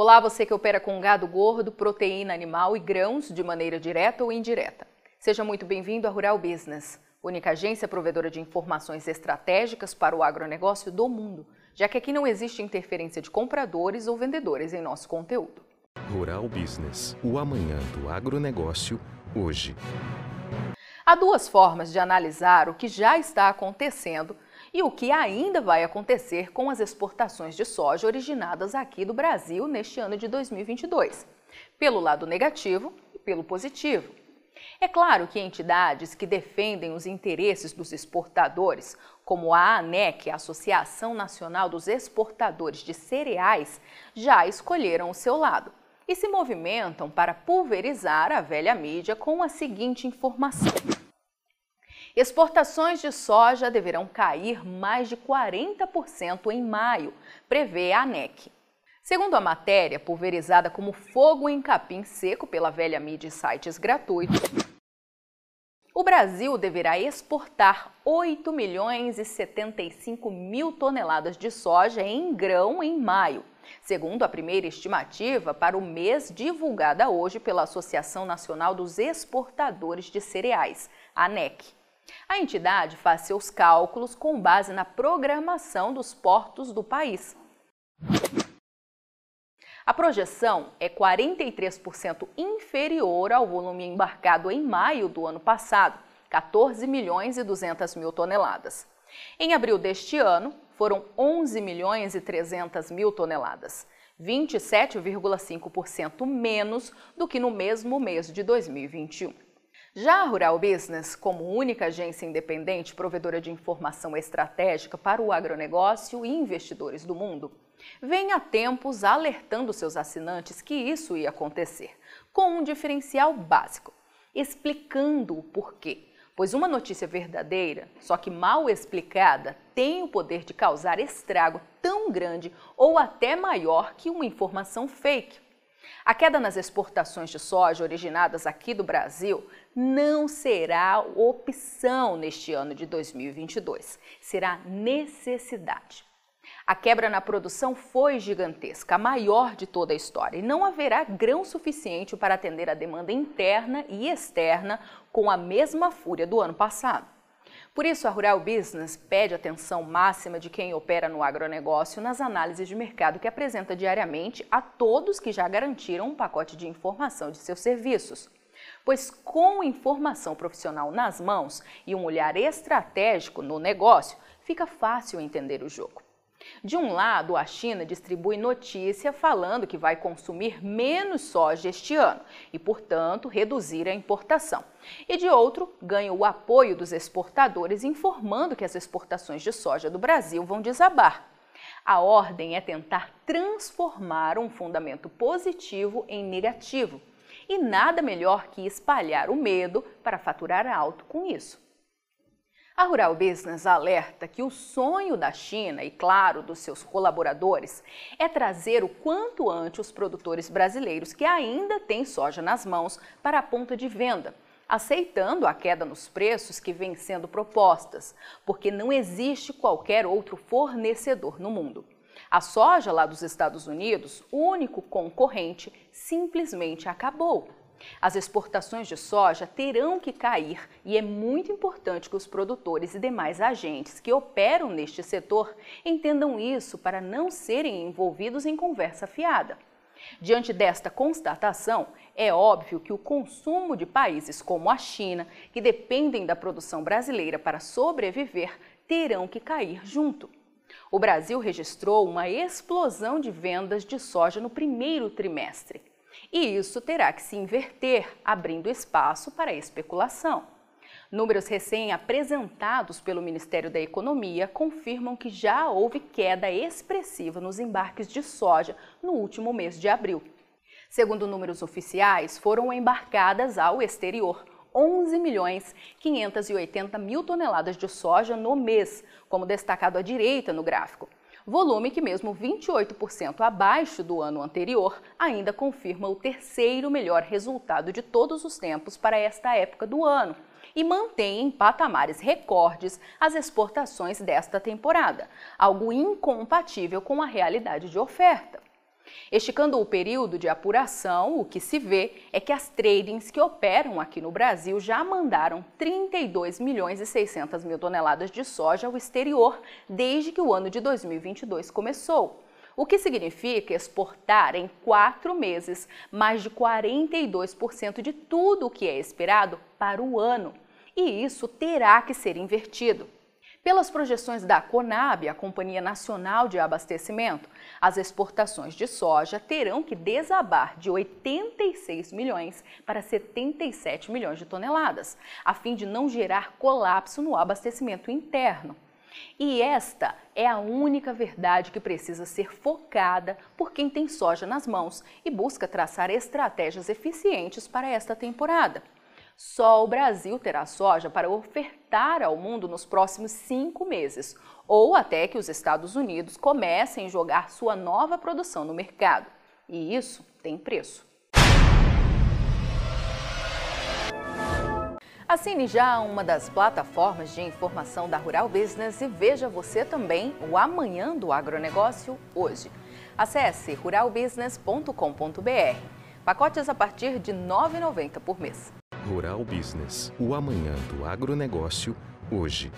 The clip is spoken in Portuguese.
Olá, você que opera com gado gordo, proteína animal e grãos de maneira direta ou indireta. Seja muito bem-vindo à Rural Business, única agência provedora de informações estratégicas para o agronegócio do mundo, já que aqui não existe interferência de compradores ou vendedores em nosso conteúdo. Rural Business, o amanhã do agronegócio, hoje. Há duas formas de analisar o que já está acontecendo e o que ainda vai acontecer com as exportações de soja originadas aqui do Brasil neste ano de 2022, pelo lado negativo e pelo positivo. É claro que entidades que defendem os interesses dos exportadores, como a ANEC, a Associação Nacional dos Exportadores de Cereais, já escolheram o seu lado e se movimentam para pulverizar a velha mídia com a seguinte informação. Exportações de soja deverão cair mais de 40% em maio, prevê a ANEC. Segundo a matéria, pulverizada como fogo em capim seco pela velha mídia e sites gratuitos, o Brasil deverá exportar 8 milhões e 75 mil toneladas de soja em grão em maio, segundo a primeira estimativa para o mês divulgada hoje pela Associação Nacional dos Exportadores de Cereais, ANEC. A entidade faz seus cálculos com base na programação dos portos do país. A projeção é 43% inferior ao volume embarcado em maio do ano passado, 14 milhões e 200 mil toneladas. Em abril deste ano, foram 11 milhões e 300 mil toneladas, 27,5% menos do que no mesmo mês de 2021. Já a Rural Business, como única agência independente provedora de informação estratégica para o agronegócio e investidores do mundo, vem há tempos alertando seus assinantes que isso ia acontecer, com um diferencial básico, explicando o porquê. Pois uma notícia verdadeira, só que mal explicada, tem o poder de causar estrago tão grande ou até maior que uma informação fake. A queda nas exportações de soja originadas aqui do Brasil não será opção neste ano de 2022, será necessidade. A quebra na produção foi gigantesca, a maior de toda a história, e não haverá grão suficiente para atender a demanda interna e externa com a mesma fúria do ano passado. Por isso, a Rural Business pede atenção máxima de quem opera no agronegócio nas análises de mercado que apresenta diariamente a todos que já garantiram um pacote de informação de seus serviços. Pois com informação profissional nas mãos e um olhar estratégico no negócio, fica fácil entender o jogo. De um lado, a China distribui notícia falando que vai consumir menos soja este ano e, portanto, reduzir a importação. E de outro, ganha o apoio dos exportadores informando que as exportações de soja do Brasil vão desabar. A ordem é tentar transformar um fundamento positivo em negativo. E nada melhor que espalhar o medo para faturar alto com isso. A Rural Business alerta que o sonho da China e, claro, dos seus colaboradores é trazer o quanto antes os produtores brasileiros que ainda têm soja nas mãos para a ponta de venda, aceitando a queda nos preços que vêm sendo propostas, porque não existe qualquer outro fornecedor no mundo. A soja lá dos Estados Unidos, único concorrente, simplesmente acabou. As exportações de soja terão que cair e é muito importante que os produtores e demais agentes que operam neste setor entendam isso para não serem envolvidos em conversa fiada. Diante desta constatação, é óbvio que o consumo de países como a China, que dependem da produção brasileira para sobreviver, terão que cair junto. O Brasil registrou uma explosão de vendas de soja no primeiro trimestre. E isso terá que se inverter, abrindo espaço para a especulação. Números recém-apresentados pelo Ministério da Economia confirmam que já houve queda expressiva nos embarques de soja no último mês de abril. Segundo números oficiais, foram embarcadas ao exterior 11 milhões 580 mil toneladas de soja no mês, como destacado à direita no gráfico volume que, mesmo 28% abaixo do ano anterior, ainda confirma o terceiro melhor resultado de todos os tempos para esta época do ano e mantém em patamares recordes as exportações desta temporada, algo incompatível com a realidade de oferta. Esticando o período de apuração, o que se vê é que as tradings que operam aqui no Brasil já mandaram 32 milhões e 600 mil toneladas de soja ao exterior desde que o ano de 2022 começou. O que significa exportar em quatro meses mais de 42% de tudo o que é esperado para o ano. E isso terá que ser invertido. Pelas projeções da Conab, a Companhia Nacional de Abastecimento, as exportações de soja terão que desabar de 86 milhões para 77 milhões de toneladas, a fim de não gerar colapso no abastecimento interno. E esta é a única verdade que precisa ser focada por quem tem soja nas mãos e busca traçar estratégias eficientes para esta temporada. Só o Brasil terá soja para ofertar ao mundo nos próximos cinco meses, ou até que os Estados Unidos comecem a jogar sua nova produção no mercado. E isso tem preço. Assine já uma das plataformas de informação da Rural Business e veja você também o Amanhã do Agronegócio hoje. Acesse ruralbusiness.com.br. Pacotes a partir de R$ 9,90 por mês. Rural Business, o amanhã do agronegócio, hoje.